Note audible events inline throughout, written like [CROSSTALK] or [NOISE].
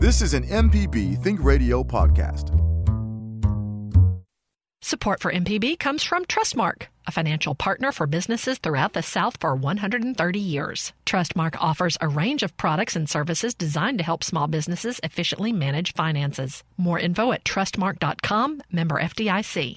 This is an MPB Think Radio podcast. Support for MPB comes from Trustmark, a financial partner for businesses throughout the South for 130 years. Trustmark offers a range of products and services designed to help small businesses efficiently manage finances. More info at trustmark.com, member FDIC.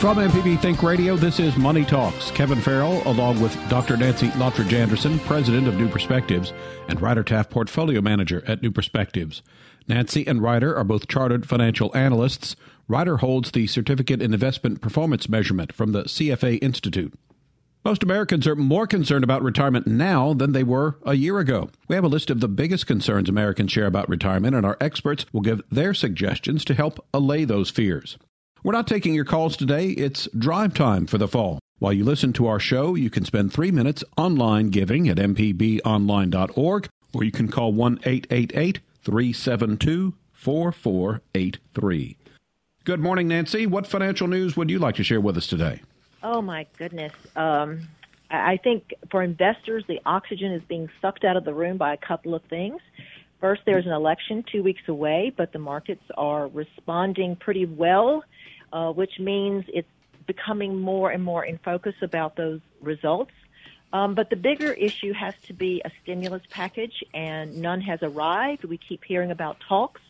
From MPB Think Radio, this is Money Talks. Kevin Farrell, along with Dr. Nancy Lottridge Anderson, president of New Perspectives, and Ryder Taff, portfolio manager at New Perspectives. Nancy and Ryder are both chartered financial analysts. Ryder holds the Certificate in Investment Performance Measurement from the CFA Institute. Most Americans are more concerned about retirement now than they were a year ago. We have a list of the biggest concerns Americans share about retirement, and our experts will give their suggestions to help allay those fears. We're not taking your calls today. It's drive time for the fall. While you listen to our show, you can spend three minutes online giving at mpbonline.org, or you can call 1 888 372 4483. Good morning, Nancy. What financial news would you like to share with us today? Oh, my goodness. Um, I think for investors, the oxygen is being sucked out of the room by a couple of things. First, there's an election two weeks away, but the markets are responding pretty well uh, which means it's becoming more and more in focus about those results. Um, but the bigger issue has to be a stimulus package, and none has arrived. We keep hearing about talks,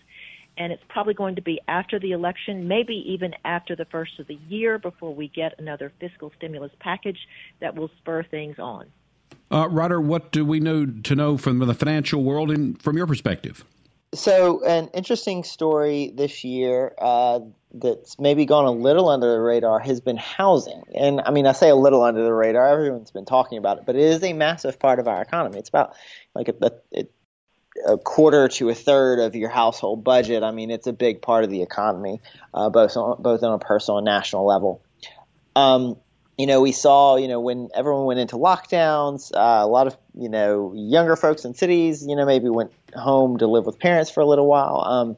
and it's probably going to be after the election, maybe even after the first of the year, before we get another fiscal stimulus package that will spur things on. Uh, Ryder, what do we know to know from the financial world and from your perspective? So, an interesting story this year uh, that's maybe gone a little under the radar has been housing. And I mean, I say a little under the radar, everyone's been talking about it, but it is a massive part of our economy. It's about like a, a, a quarter to a third of your household budget. I mean, it's a big part of the economy, uh, both, on, both on a personal and national level. Um, you know, we saw, you know, when everyone went into lockdowns, uh, a lot of, you know, younger folks in cities, you know, maybe went home to live with parents for a little while. Um,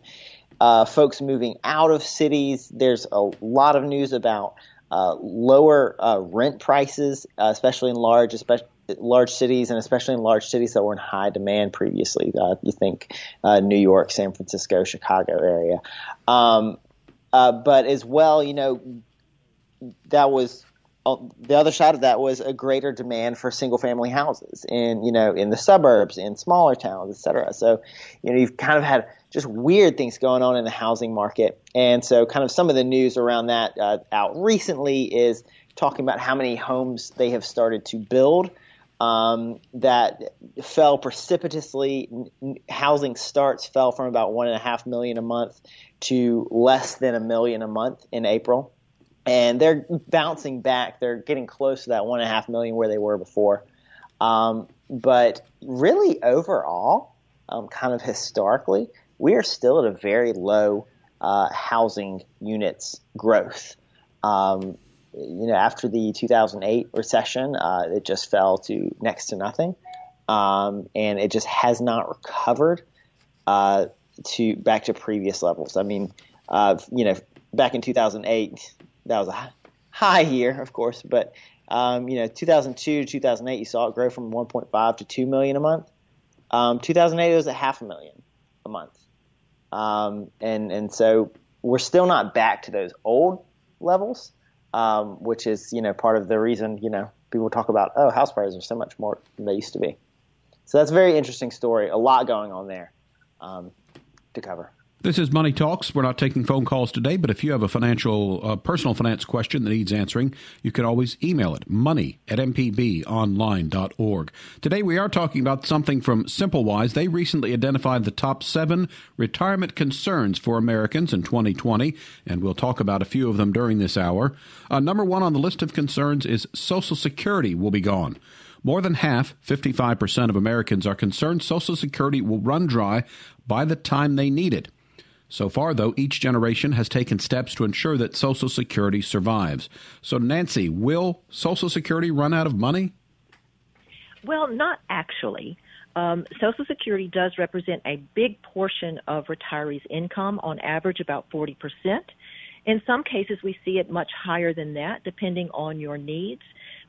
uh, folks moving out of cities. There's a lot of news about uh, lower uh, rent prices, uh, especially in large, especially large cities, and especially in large cities that were in high demand previously. Uh, you think New York, San Francisco, Chicago area, um, but as well, you know, that was the other side of that was a greater demand for single family houses in you know in the suburbs in smaller towns et cetera. So you know you've kind of had just weird things going on in the housing market. And so kind of some of the news around that uh, out recently is talking about how many homes they have started to build um, that fell precipitously. Housing starts fell from about one and a half million a month to less than a million a month in april and they're bouncing back. They're getting close to that one and a half million where they were before. Um, but really, overall, um, kind of historically, we are still at a very low uh, housing units growth. Um, you know, after the 2008 recession, uh, it just fell to next to nothing, um, and it just has not recovered uh, to back to previous levels. I mean, uh, you know, back in 2008, that was a high year, of course, but um, you know, 2002 to 2008, you saw it grow from 1.5 to 2 million a month. Um, 2008 it was a half a million a month, um, and and so we're still not back to those old levels, um, which is you know part of the reason you know people talk about oh house prices are so much more than they used to be. So that's a very interesting story. A lot going on there um, to cover. This is Money Talks. We're not taking phone calls today, but if you have a financial, uh, personal finance question that needs answering, you can always email it money at mpbonline.org. Today we are talking about something from SimplyWise. They recently identified the top seven retirement concerns for Americans in 2020, and we'll talk about a few of them during this hour. Uh, number one on the list of concerns is Social Security will be gone. More than half, 55% of Americans, are concerned Social Security will run dry by the time they need it. So far, though, each generation has taken steps to ensure that Social Security survives. So, Nancy, will Social Security run out of money? Well, not actually. Um, Social Security does represent a big portion of retirees' income, on average about 40%. In some cases, we see it much higher than that, depending on your needs.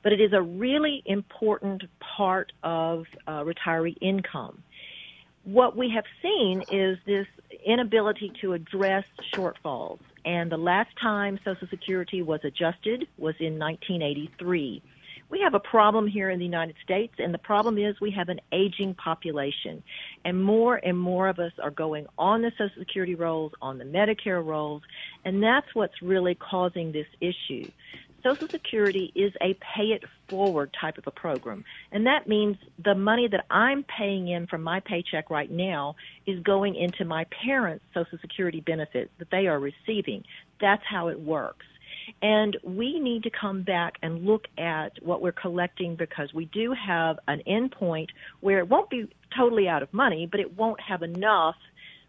But it is a really important part of uh, retiree income. What we have seen is this inability to address shortfalls. And the last time Social Security was adjusted was in 1983 we have a problem here in the United States, and the problem is we have an aging population. And more and more of us are going on the Social Security rolls, on the Medicare rolls, and that's what's really causing this issue. Social Security is a pay it forward type of a program. And that means the money that I'm paying in from my paycheck right now is going into my parents' Social Security benefits that they are receiving. That's how it works. And we need to come back and look at what we're collecting because we do have an endpoint where it won't be totally out of money, but it won't have enough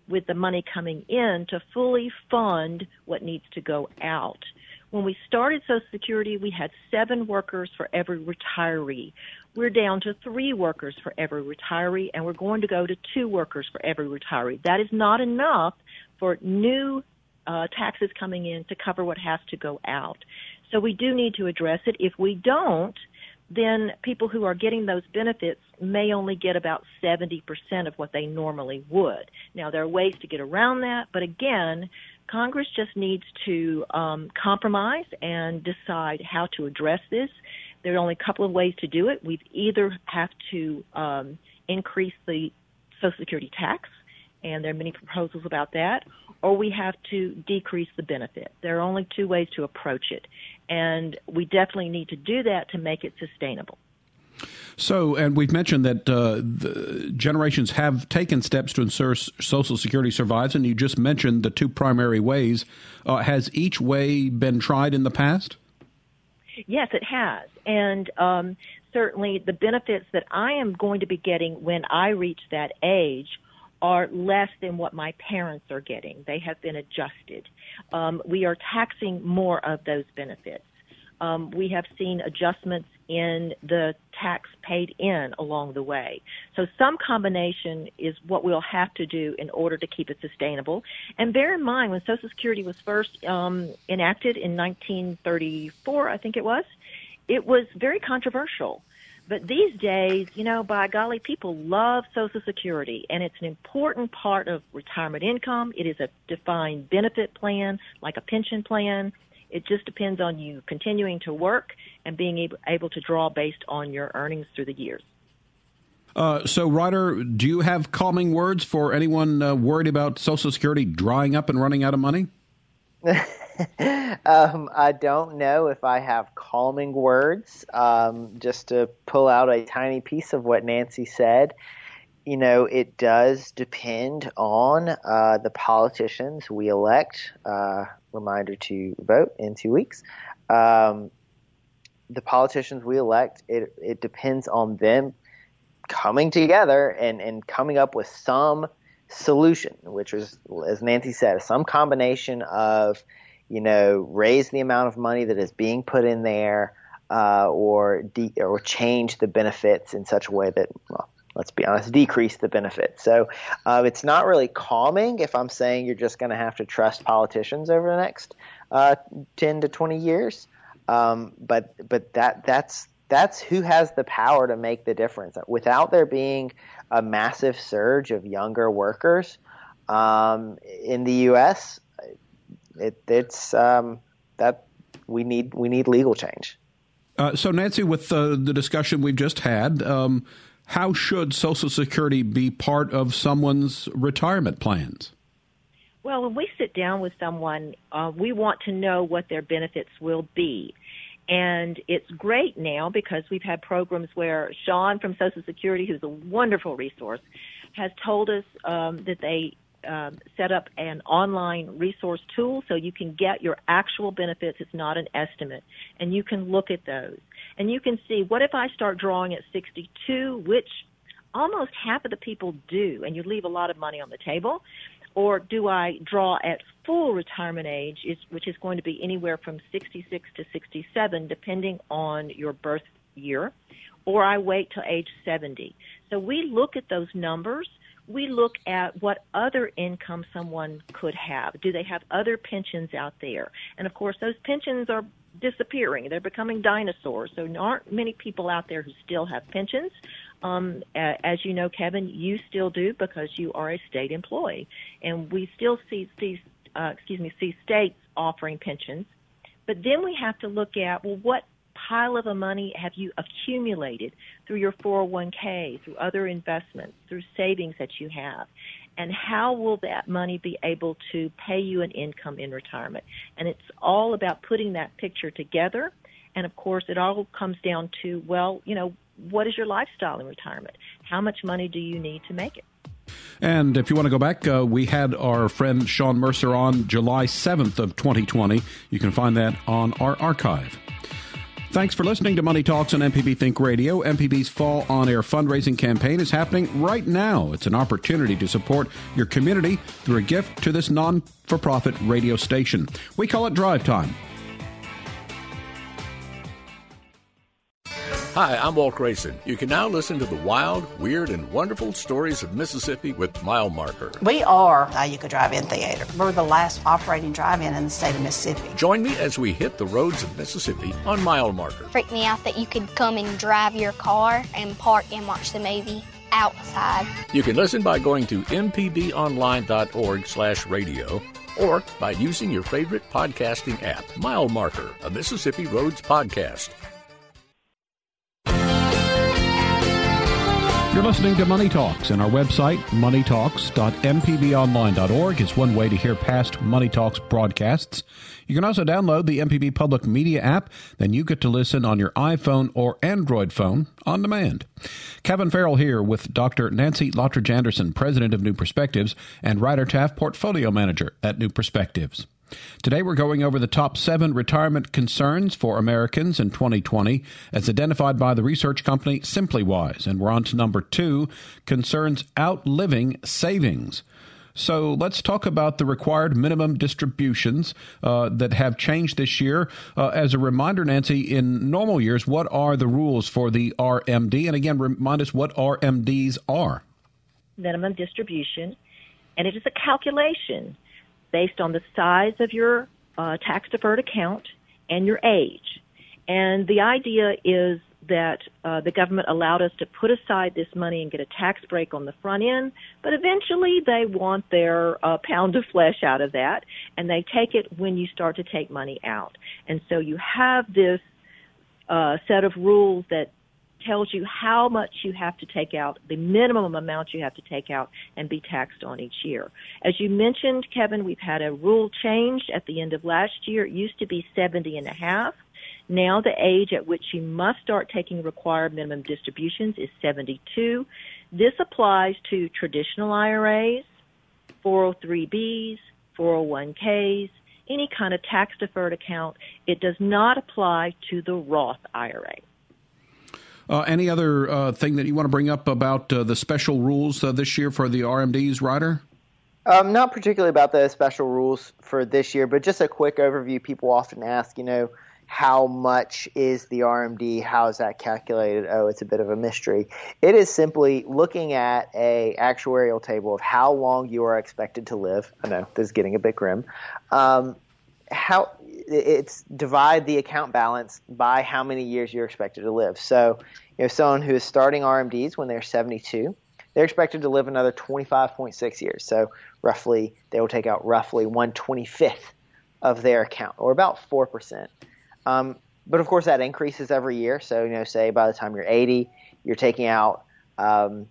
with the money coming in to fully fund what needs to go out. When we started Social Security, we had seven workers for every retiree. We're down to three workers for every retiree, and we're going to go to two workers for every retiree. That is not enough for new uh, taxes coming in to cover what has to go out. So we do need to address it. If we don't, then people who are getting those benefits may only get about 70% of what they normally would. Now, there are ways to get around that, but again, Congress just needs to um, compromise and decide how to address this. There are only a couple of ways to do it. We either have to um, increase the Social Security tax, and there are many proposals about that, or we have to decrease the benefit. There are only two ways to approach it, and we definitely need to do that to make it sustainable. So, and we've mentioned that uh, generations have taken steps to ensure Social Security survives, and you just mentioned the two primary ways. Uh, has each way been tried in the past? Yes, it has. And um, certainly the benefits that I am going to be getting when I reach that age are less than what my parents are getting. They have been adjusted. Um, we are taxing more of those benefits. Um, we have seen adjustments in the tax paid in along the way. So some combination is what we'll have to do in order to keep it sustainable. And bear in mind, when Social Security was first um, enacted in 1934, I think it was, it was very controversial but these days, you know, by golly, people love Social Security, and it's an important part of retirement income. It is a defined benefit plan, like a pension plan. It just depends on you continuing to work and being able, able to draw based on your earnings through the years. Uh, so, Ryder, do you have calming words for anyone uh, worried about Social Security drying up and running out of money? [LAUGHS] um, I don't know if I have calming words. Um, just to pull out a tiny piece of what Nancy said, you know, it does depend on uh, the politicians we elect. Uh, reminder to vote in two weeks. Um, the politicians we elect, it, it depends on them coming together and, and coming up with some solution, which was, as Nancy said, some combination of you know, raise the amount of money that is being put in there, uh, or de- or change the benefits in such a way that, well, let's be honest, decrease the benefits. So uh, it's not really calming if I'm saying you're just going to have to trust politicians over the next uh, 10 to 20 years. Um, but but that that's that's who has the power to make the difference. Without there being a massive surge of younger workers um, in the U.S., it, it's um, that we need we need legal change. Uh, so, Nancy, with uh, the discussion we've just had, um, how should Social Security be part of someone's retirement plans? Well, when we sit down with someone, uh, we want to know what their benefits will be. And it's great now because we've had programs where Sean from Social Security, who's a wonderful resource, has told us um, that they um, set up an online resource tool so you can get your actual benefits. It's not an estimate, and you can look at those. And you can see what if I start drawing at 62, which almost half of the people do, and you leave a lot of money on the table. Or do I draw at full retirement age, which is going to be anywhere from 66 to 67, depending on your birth year, or I wait till age 70. So we look at those numbers. We look at what other income someone could have. Do they have other pensions out there? And of course, those pensions are disappearing. They're becoming dinosaurs. So there aren't many people out there who still have pensions. Um, as you know, Kevin, you still do because you are a state employee, and we still see, see uh, excuse me, see states offering pensions. But then we have to look at well, what pile of money have you accumulated through your 401k, through other investments, through savings that you have? And how will that money be able to pay you an income in retirement? And it's all about putting that picture together. And of course, it all comes down to, well, you know, what is your lifestyle in retirement? How much money do you need to make it? And if you want to go back, uh, we had our friend Sean Mercer on July 7th of 2020. You can find that on our archive. Thanks for listening to Money Talks on MPB Think Radio. MPB's fall on air fundraising campaign is happening right now. It's an opportunity to support your community through a gift to this non for profit radio station. We call it Drive Time. Hi, I'm Walt Grayson. You can now listen to the wild, weird, and wonderful stories of Mississippi with Mile Marker. We are a You Could Drive In Theater. We're the last operating drive in in the state of Mississippi. Join me as we hit the roads of Mississippi on Mile Marker. Freaked me out that you could come and drive your car and park and watch the movie outside. You can listen by going to mpbonline.org slash radio or by using your favorite podcasting app, Mile Marker, a Mississippi Roads podcast. You're listening to Money Talks, and our website, moneytalks.mpbonline.org, is one way to hear past Money Talks broadcasts. You can also download the MPB Public Media app. Then you get to listen on your iPhone or Android phone on demand. Kevin Farrell here with Dr. Nancy Lottridge Anderson, President of New Perspectives, and Ryder Taff, Portfolio Manager at New Perspectives. Today we're going over the top seven retirement concerns for Americans in 2020 as identified by the research company SimplyWise. And we're on to number two concerns outliving savings. So let's talk about the required minimum distributions uh, that have changed this year. Uh, as a reminder, Nancy, in normal years, what are the rules for the RMD? And again, remind us what RMDs are. Minimum distribution, and it is a calculation based on the size of your uh, tax deferred account and your age. And the idea is that uh, the government allowed us to put aside this money and get a tax break on the front end, but eventually they want their uh, pound of flesh out of that, and they take it when you start to take money out. And so you have this uh, set of rules that tells you how much you have to take out, the minimum amount you have to take out and be taxed on each year. As you mentioned, Kevin, we've had a rule changed at the end of last year. It used to be 70 and a half. Now the age at which you must start taking required minimum distributions is 72. This applies to traditional IRAs, 403Bs, 401Ks, any kind of tax deferred account. It does not apply to the Roth IRA. Uh, any other uh, thing that you want to bring up about uh, the special rules uh, this year for the RMDs, Ryder? Um, not particularly about the special rules for this year, but just a quick overview. People often ask, you know, how much is the RMD? How is that calculated? Oh, it's a bit of a mystery. It is simply looking at a actuarial table of how long you are expected to live. I know this is getting a bit grim. Um, how it's divide the account balance by how many years you're expected to live. So, you know, someone who is starting RMDs when they're 72, they're expected to live another 25.6 years. So, roughly, they will take out roughly 125th of their account, or about 4%. Um, but of course, that increases every year. So, you know, say by the time you're 80, you're taking out um,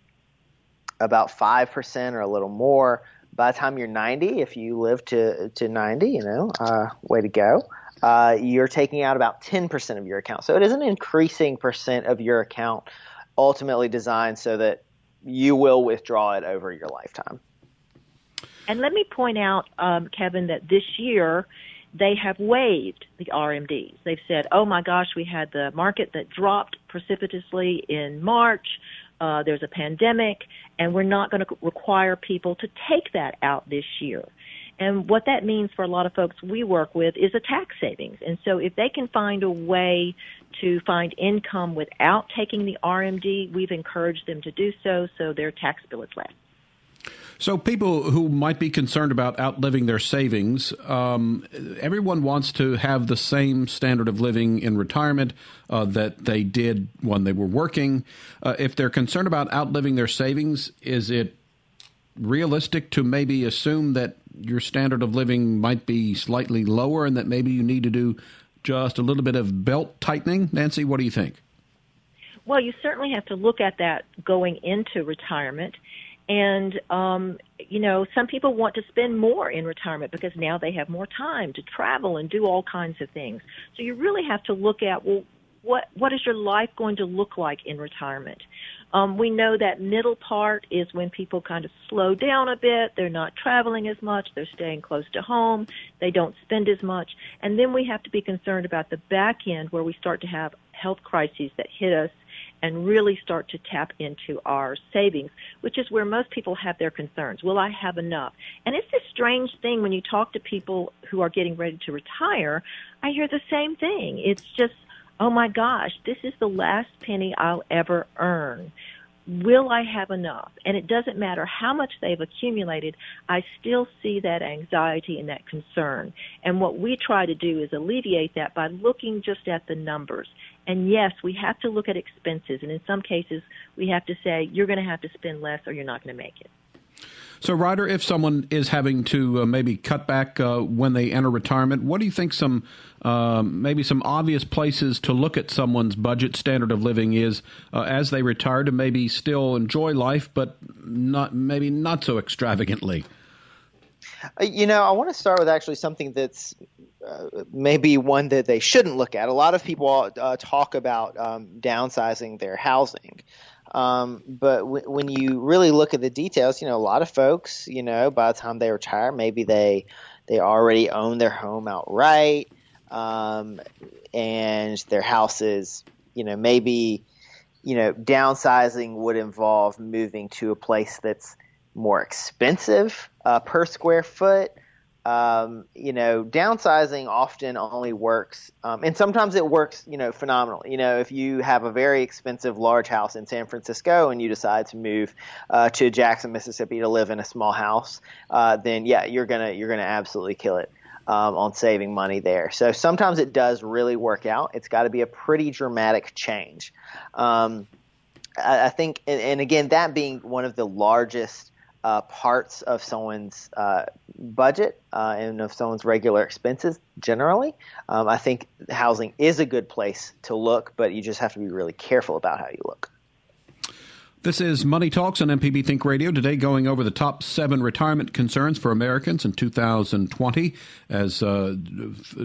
about 5% or a little more by the time you're 90, if you live to to 90, you know, uh, way to go. Uh, you're taking out about 10% of your account. So it is an increasing percent of your account, ultimately designed so that you will withdraw it over your lifetime. And let me point out, um, Kevin, that this year they have waived the RMDs. They've said, "Oh my gosh, we had the market that dropped precipitously in March. Uh, there's a pandemic, and we're not going to require people to take that out this year." And what that means for a lot of folks we work with is a tax savings. And so if they can find a way to find income without taking the RMD, we've encouraged them to do so so their tax bill is less. So, people who might be concerned about outliving their savings, um, everyone wants to have the same standard of living in retirement uh, that they did when they were working. Uh, if they're concerned about outliving their savings, is it realistic to maybe assume that your standard of living might be slightly lower and that maybe you need to do just a little bit of belt tightening? Nancy, what do you think? Well, you certainly have to look at that going into retirement. And, um, you know, some people want to spend more in retirement because now they have more time to travel and do all kinds of things. So you really have to look at, well, what, what is your life going to look like in retirement? Um, we know that middle part is when people kind of slow down a bit. They're not traveling as much. They're staying close to home. They don't spend as much. And then we have to be concerned about the back end where we start to have health crises that hit us and really start to tap into our savings, which is where most people have their concerns. Will I have enough? And it's this strange thing when you talk to people who are getting ready to retire. I hear the same thing. It's just, oh my gosh, this is the last penny I'll ever earn will I have enough? And it doesn't matter how much they've accumulated, I still see that anxiety and that concern. And what we try to do is alleviate that by looking just at the numbers. And yes, we have to look at expenses. And in some cases, we have to say, you're going to have to spend less or you're not going to make it. So, Ryder, if someone is having to uh, maybe cut back uh, when they enter retirement, what do you think some um, maybe some obvious places to look at someone's budget standard of living is uh, as they retire to maybe still enjoy life, but not maybe not so extravagantly? Uh, you know, I want to start with actually something that's uh, maybe one that they shouldn't look at. A lot of people uh, talk about um, downsizing their housing. Um, but w- when you really look at the details, you know, a lot of folks, you know, by the time they retire, maybe they they already own their home outright, um, and their house is, you know, maybe, you know, downsizing would involve moving to a place that's more expensive uh, per square foot um, you know, downsizing often only works, um, and sometimes it works, you know, phenomenally. You know, if you have a very expensive large house in San Francisco and you decide to move uh, to Jackson, Mississippi to live in a small house, uh, then yeah, you're gonna you're gonna absolutely kill it. Um, on saving money there. So sometimes it does really work out. It's got to be a pretty dramatic change. Um, I, I, think, and, and, again, that being one of the largest uh, parts of someone's uh, budget uh, and of someone's regular expenses generally. Um, I think housing is a good place to look, but you just have to be really careful about how you look. This is Money Talks on MPB Think Radio. Today, going over the top seven retirement concerns for Americans in 2020, as uh,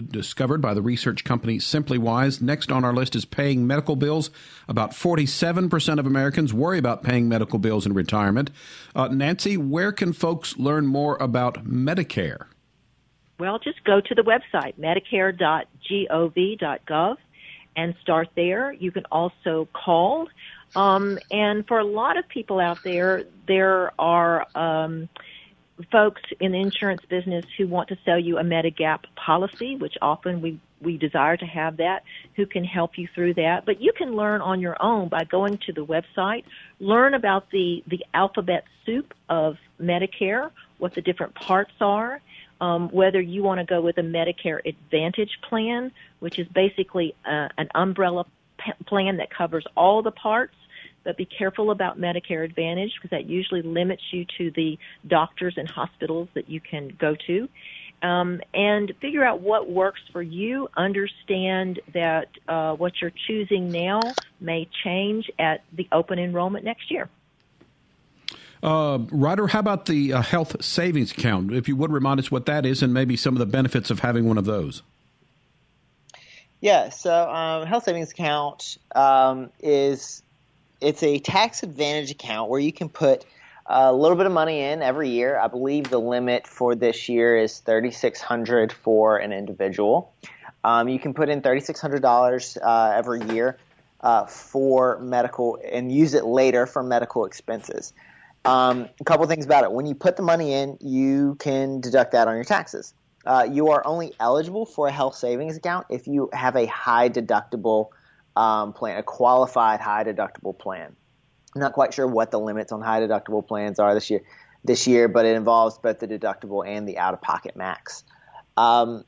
discovered by the research company SimplyWise. Next on our list is paying medical bills. About 47% of Americans worry about paying medical bills in retirement. Uh, Nancy, where can folks learn more about Medicare? Well, just go to the website, medicare.gov.gov, and start there. You can also call um, and for a lot of people out there, there are um, folks in the insurance business who want to sell you a Medigap policy, which often we we desire to have that, who can help you through that. But you can learn on your own by going to the website, learn about the, the alphabet soup of Medicare, what the different parts are, um, whether you want to go with a Medicare Advantage plan, which is basically uh, an umbrella p- plan that covers all the parts, but be careful about Medicare Advantage because that usually limits you to the doctors and hospitals that you can go to. Um, and figure out what works for you. Understand that uh, what you're choosing now may change at the open enrollment next year. Uh, Ryder, how about the uh, health savings account? If you would remind us what that is and maybe some of the benefits of having one of those. Yeah, so um, health savings account um, is it's a tax advantage account where you can put a little bit of money in every year. I believe the limit for this year is thirty six hundred for an individual. Um, you can put in thirty six hundred dollars uh, every year uh, for medical and use it later for medical expenses. Um, a couple things about it: when you put the money in, you can deduct that on your taxes. Uh, you are only eligible for a health savings account if you have a high deductible um, plan, a qualified high deductible plan. I'm not quite sure what the limits on high deductible plans are this year, this year, but it involves both the deductible and the out-of-pocket max. Um,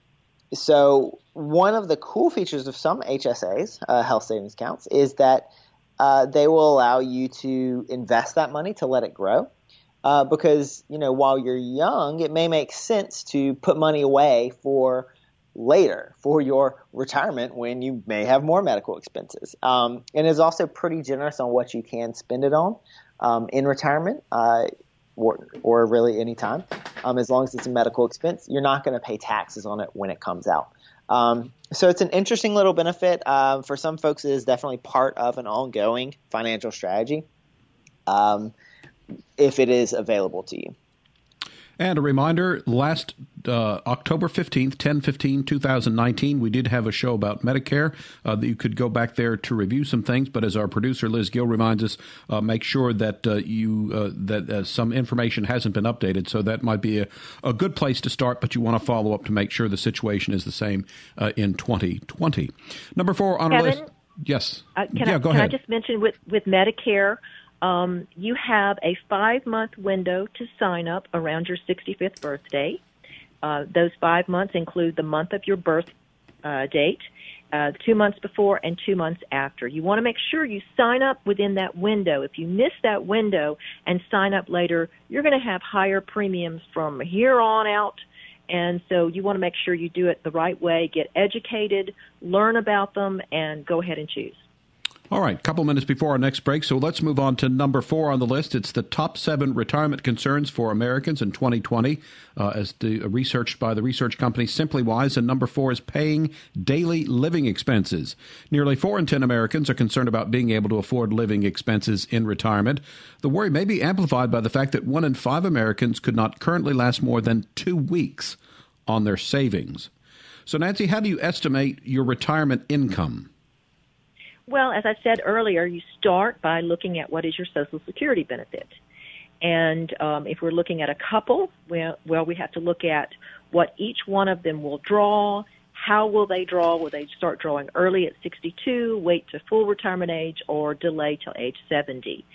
so one of the cool features of some HSAs, uh, health savings accounts, is that uh, they will allow you to invest that money to let it grow. Uh, because you know, while you're young, it may make sense to put money away for later for your retirement when you may have more medical expenses. Um, and is also pretty generous on what you can spend it on um, in retirement. Uh, or, or really any time, um, as long as it's a medical expense, you're not going to pay taxes on it when it comes out. Um, so it's an interesting little benefit. Um, for some folks, it is definitely part of an ongoing financial strategy um, if it is available to you. And a reminder last uh, October 15th, 10 15, 2019, we did have a show about Medicare uh, that you could go back there to review some things. But as our producer Liz Gill reminds us, uh, make sure that uh, you uh, that uh, some information hasn't been updated. So that might be a, a good place to start, but you want to follow up to make sure the situation is the same in 2020. Number four on Kevin, our list. Yes. can yeah, I, go can ahead. I just mention with, with Medicare, um, you have a five month window to sign up around your 65th birthday. Uh, those five months include the month of your birth uh, date, uh, two months before and two months after. You want to make sure you sign up within that window. If you miss that window and sign up later, you're going to have higher premiums from here on out. And so you want to make sure you do it the right way, get educated, learn about them, and go ahead and choose. All right, couple minutes before our next break, so let's move on to number four on the list. It's the top seven retirement concerns for Americans in 2020, uh, as the, uh, researched by the research company SimplyWise. And number four is paying daily living expenses. Nearly four in ten Americans are concerned about being able to afford living expenses in retirement. The worry may be amplified by the fact that one in five Americans could not currently last more than two weeks on their savings. So, Nancy, how do you estimate your retirement income? Well, as I said earlier, you start by looking at what is your Social Security benefit. And um, if we're looking at a couple, well, well, we have to look at what each one of them will draw. How will they draw? Will they start drawing early at 62, wait to full retirement age, or delay till age 70?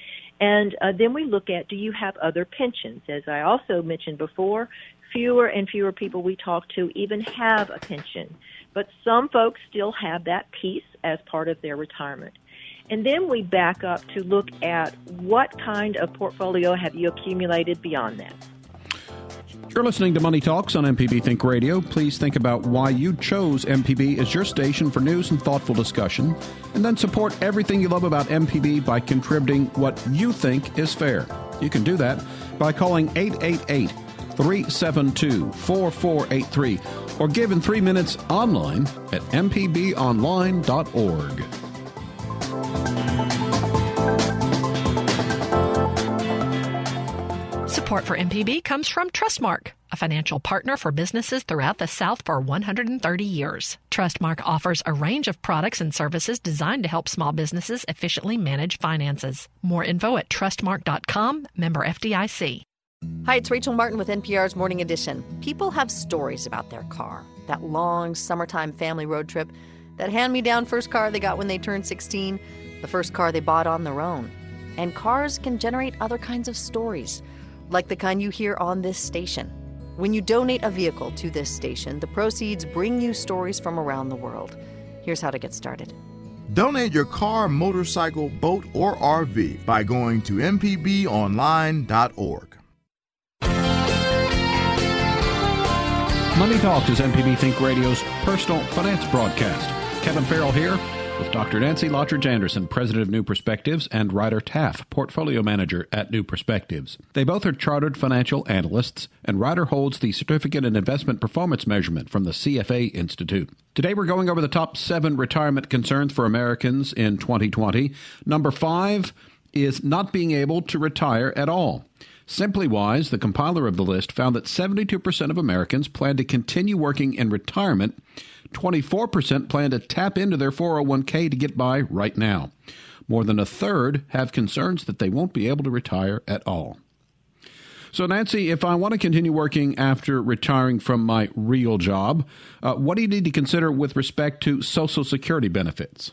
And uh, then we look at do you have other pensions? As I also mentioned before, fewer and fewer people we talk to even have a pension. But some folks still have that piece as part of their retirement. And then we back up to look at what kind of portfolio have you accumulated beyond that. You're listening to Money Talks on MPB Think Radio. Please think about why you chose MPB as your station for news and thoughtful discussion, and then support everything you love about MPB by contributing what you think is fair. You can do that by calling 888 372 4483 or give in three minutes online at mpbonline.org. Support for MPB comes from Trustmark, a financial partner for businesses throughout the South for 130 years. Trustmark offers a range of products and services designed to help small businesses efficiently manage finances. More info at trustmark.com, member FDIC. Hi, it's Rachel Martin with NPR's Morning Edition. People have stories about their car that long summertime family road trip, that hand me down first car they got when they turned 16, the first car they bought on their own. And cars can generate other kinds of stories, like the kind you hear on this station. When you donate a vehicle to this station, the proceeds bring you stories from around the world. Here's how to get started. Donate your car, motorcycle, boat, or RV by going to mpbonline.org. Money Talks is MPB Think Radio's personal finance broadcast. Kevin Farrell here with Dr. Nancy Lottridge Anderson, president of New Perspectives, and Ryder Taff, portfolio manager at New Perspectives. They both are chartered financial analysts, and Ryder holds the Certificate in Investment Performance Measurement from the CFA Institute. Today we're going over the top seven retirement concerns for Americans in 2020. Number five is not being able to retire at all. SimplyWise, the compiler of the list, found that 72% of Americans plan to continue working in retirement. 24% plan to tap into their 401k to get by right now. More than a third have concerns that they won't be able to retire at all. So, Nancy, if I want to continue working after retiring from my real job, uh, what do you need to consider with respect to Social Security benefits?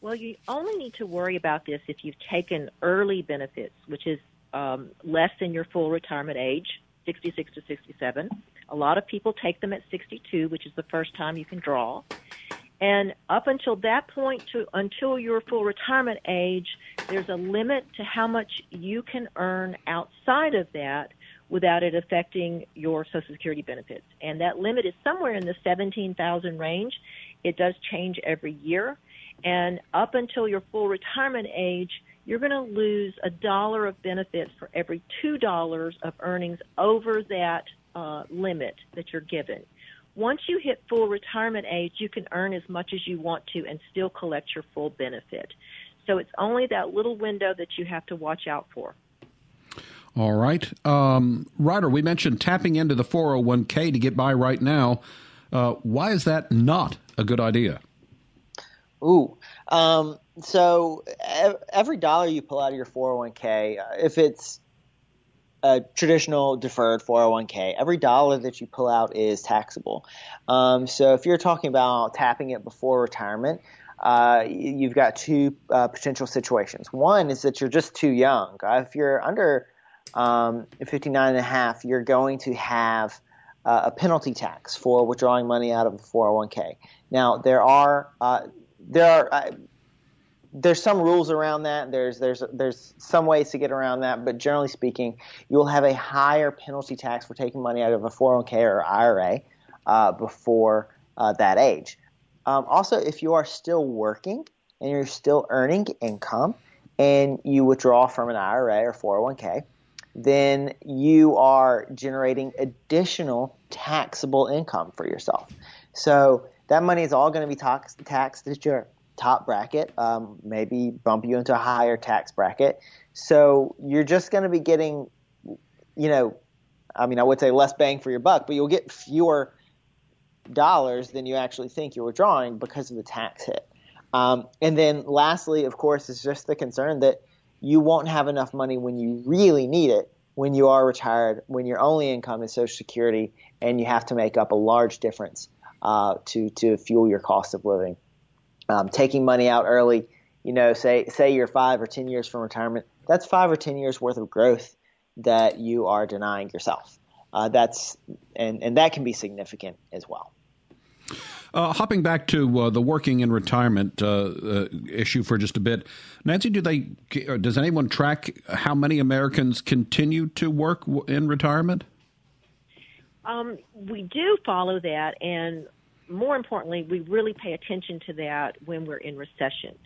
Well, you only need to worry about this if you've taken early benefits, which is um, less than your full retirement age, 66 to 67. A lot of people take them at 62, which is the first time you can draw. And up until that point, to until your full retirement age, there's a limit to how much you can earn outside of that without it affecting your Social Security benefits. And that limit is somewhere in the 17,000 range. It does change every year. And up until your full retirement age, you're going to lose a dollar of benefits for every two dollars of earnings over that uh, limit that you're given. Once you hit full retirement age, you can earn as much as you want to and still collect your full benefit. So it's only that little window that you have to watch out for. All right. Um, Ryder, we mentioned tapping into the 401k to get by right now. Uh, why is that not a good idea? Ooh. Um, so every dollar you pull out of your 401k, uh, if it's a traditional deferred 401k, every dollar that you pull out is taxable. Um, so if you're talking about tapping it before retirement, uh, you've got two uh, potential situations. One is that you're just too young. Uh, if you're under um, 59 and a half, you're going to have uh, a penalty tax for withdrawing money out of a 401k. Now there are uh, there are uh, there's some rules around that. There's there's there's some ways to get around that, but generally speaking, you'll have a higher penalty tax for taking money out of a 401k or IRA uh, before uh, that age. Um, also, if you are still working and you're still earning income and you withdraw from an IRA or 401k, then you are generating additional taxable income for yourself. So that money is all going to be tax- taxed at your top bracket, um, maybe bump you into a higher tax bracket. So you're just going to be getting, you know, I mean, I would say less bang for your buck, but you'll get fewer dollars than you actually think you're withdrawing because of the tax hit. Um, and then lastly, of course, is just the concern that you won't have enough money when you really need it when you are retired, when your only income is Social Security, and you have to make up a large difference uh, to to fuel your cost of living um, taking money out early, you know, say say you're five or ten years from retirement, that's five or ten years worth of growth that you are denying yourself. Uh, that's and and that can be significant as well. Uh, hopping back to uh, the working in retirement uh, uh issue for just a bit, Nancy, do they does anyone track how many Americans continue to work in retirement? Um, we do follow that, and more importantly, we really pay attention to that when we're in recession.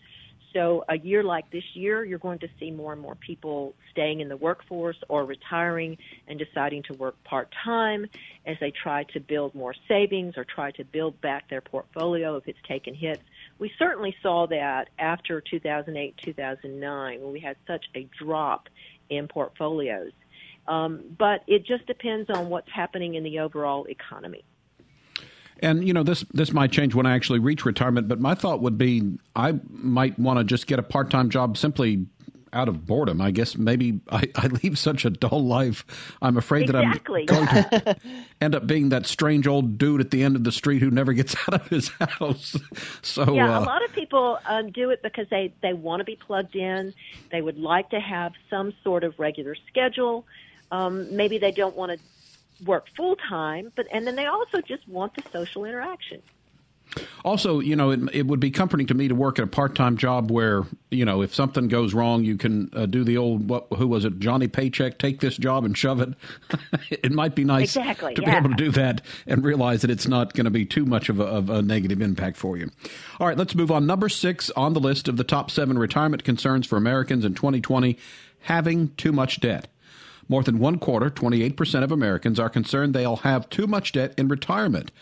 So a year like this year, you're going to see more and more people staying in the workforce or retiring and deciding to work part time as they try to build more savings or try to build back their portfolio if it's taken hits. We certainly saw that after 2008, 2009 when we had such a drop in portfolios. Um, but it just depends on what's happening in the overall economy. And you know this this might change when I actually reach retirement, but my thought would be I might want to just get a part time job simply out of boredom. I guess maybe [LAUGHS] I, I leave such a dull life. I'm afraid exactly. that I'm going to [LAUGHS] end up being that strange old dude at the end of the street who never gets [LAUGHS] out of his house. So yeah, uh, a lot of people um, do it because they they want to be plugged in. They would like to have some sort of regular schedule. Um, maybe they don't want to work full time, but and then they also just want the social interaction. Also, you know, it, it would be comforting to me to work at a part-time job where, you know, if something goes wrong, you can uh, do the old what? Who was it? Johnny Paycheck, take this job and shove it. [LAUGHS] it might be nice exactly, to yeah. be able to do that and realize that it's not going to be too much of a, of a negative impact for you. All right, let's move on. Number six on the list of the top seven retirement concerns for Americans in 2020: having too much debt. More than one quarter, 28% of Americans, are concerned they'll have too much debt in retirement.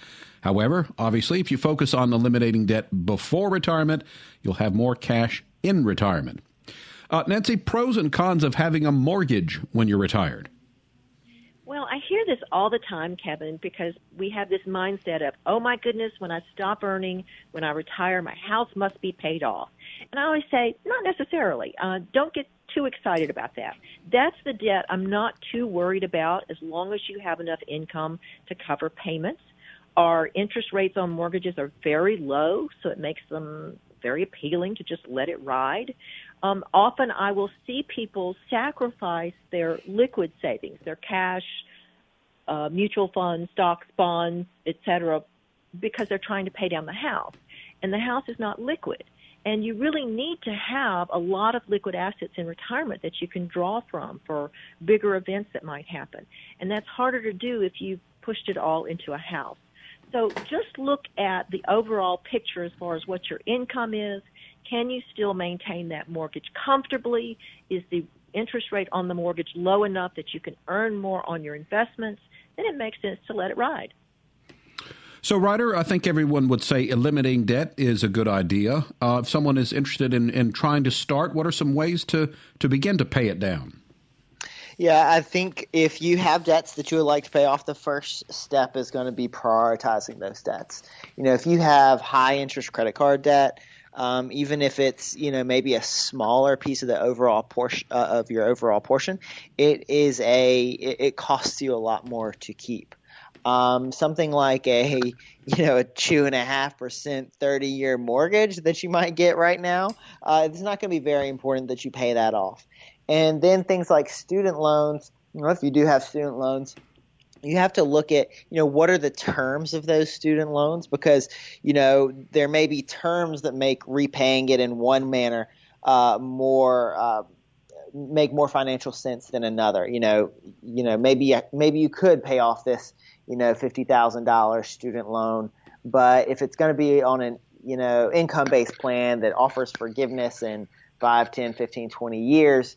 However, obviously, if you focus on eliminating debt before retirement, you'll have more cash in retirement. Uh, Nancy, pros and cons of having a mortgage when you're retired. Well, I hear this all the time, Kevin, because we have this mindset of, oh my goodness, when I stop earning, when I retire, my house must be paid off. And I always say, not necessarily. Uh, don't get too excited about that. That's the debt I'm not too worried about as long as you have enough income to cover payments. Our interest rates on mortgages are very low, so it makes them very appealing to just let it ride. Um, often I will see people sacrifice their liquid savings, their cash, uh, mutual funds, stocks, bonds, etc., because they're trying to pay down the house. And the house is not liquid. And you really need to have a lot of liquid assets in retirement that you can draw from for bigger events that might happen. And that's harder to do if you pushed it all into a house. So just look at the overall picture as far as what your income is. Can you still maintain that mortgage comfortably? Is the interest rate on the mortgage low enough that you can earn more on your investments? Then it makes sense to let it ride. So, Ryder, I think everyone would say eliminating debt is a good idea. Uh, if someone is interested in, in trying to start, what are some ways to, to begin to pay it down? Yeah, I think if you have debts that you would like to pay off, the first step is going to be prioritizing those debts. You know, if you have high interest credit card debt, um, even if it's you know maybe a smaller piece of the overall portion uh, of your overall portion, it is a it, it costs you a lot more to keep. Um, something like a [LAUGHS] you know a two and a half percent thirty year mortgage that you might get right now, uh, it's not going to be very important that you pay that off. And then things like student loans, you know, if you do have student loans, you have to look at, you know, what are the terms of those student loans because, you know, there may be terms that make repaying it in one manner uh, more uh, make more financial sense than another. You know, you know, maybe maybe you could pay off this, you know, fifty thousand dollars student loan, but if it's going to be on an you know income based plan that offers forgiveness in 5, 10, 15, 20 years,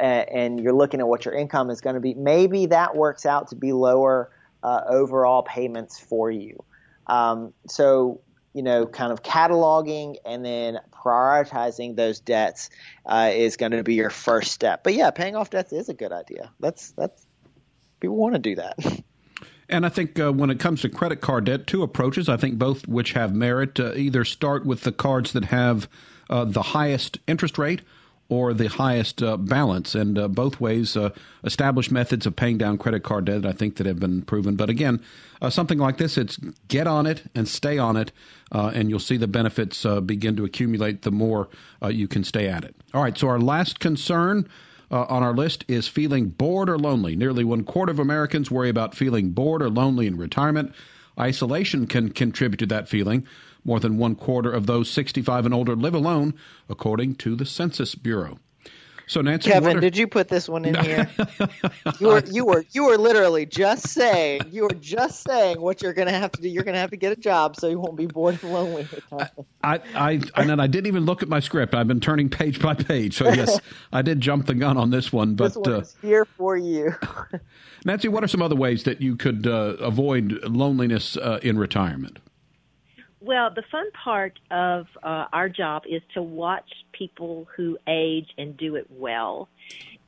and you're looking at what your income is going to be, maybe that works out to be lower uh, overall payments for you. Um, so, you know, kind of cataloging and then prioritizing those debts uh, is going to be your first step. But yeah, paying off debts is a good idea. That's that's people want to do that. [LAUGHS] And I think uh, when it comes to credit card debt, two approaches. I think both which have merit. Uh, either start with the cards that have uh, the highest interest rate or the highest uh, balance. And uh, both ways, uh, established methods of paying down credit card debt, I think, that have been proven. But again, uh, something like this, it's get on it and stay on it, uh, and you'll see the benefits uh, begin to accumulate the more you can stay at it. All right, so our last concern. on our list is feeling bored or lonely. Nearly one quarter of Americans worry about feeling bored or lonely in retirement. Isolation can contribute to that feeling. More than one quarter of those 65 and older live alone, according to the Census Bureau. So Nancy, Kevin, are... did you put this one in [LAUGHS] here? you were you were you were literally just saying you were just saying what you're going to have to do. You're going to have to get a job so you won't be bored and lonely. I, I and then I didn't even look at my script. I've been turning page by page. So yes, I did jump the gun on this one. But this one uh, is here for you. Nancy, what are some other ways that you could uh, avoid loneliness uh, in retirement? Well, the fun part of uh, our job is to watch people who age and do it well.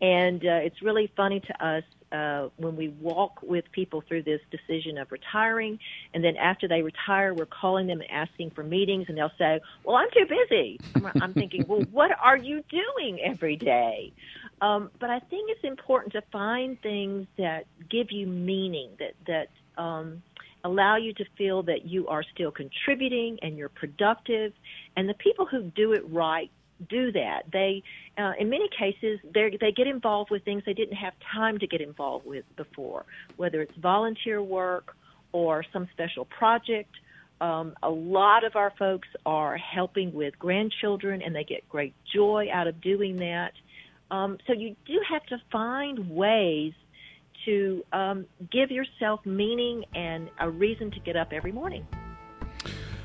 And uh, it's really funny to us uh, when we walk with people through this decision of retiring, and then after they retire, we're calling them and asking for meetings, and they'll say, "Well, I'm too busy." I'm, thinking, "Well, what are you doing every day?" Um, but I think it's important to find things that give you meaning, that that um, allow you to feel that you are still contributing and you're productive. And the people who do it right do that. They, uh, in many cases, they get involved with things they didn't have time to get involved with before, whether it's volunteer work or some special project. Um, a lot of our folks are helping with grandchildren, and they get great joy out of doing that. Um, so you do have to find ways to um, give yourself meaning and a reason to get up every morning.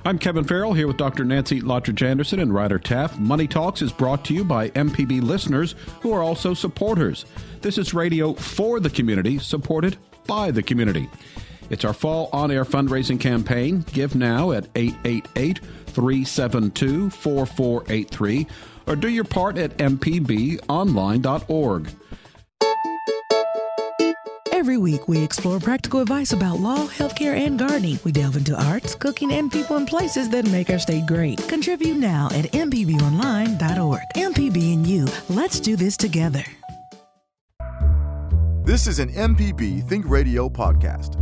I'm Kevin Farrell here with Dr. Nancy Lottridge Anderson and Ryder Taff. Money Talks is brought to you by MPB listeners who are also supporters. This is radio for the community, supported by the community. It's our fall on air fundraising campaign. Give now at 888 372 4483 or do your part at mpbonline.org. Every week, we explore practical advice about law, healthcare, and gardening. We delve into arts, cooking, and people and places that make our state great. Contribute now at mpbonline.org. MPB and you, let's do this together. This is an MPB Think Radio podcast.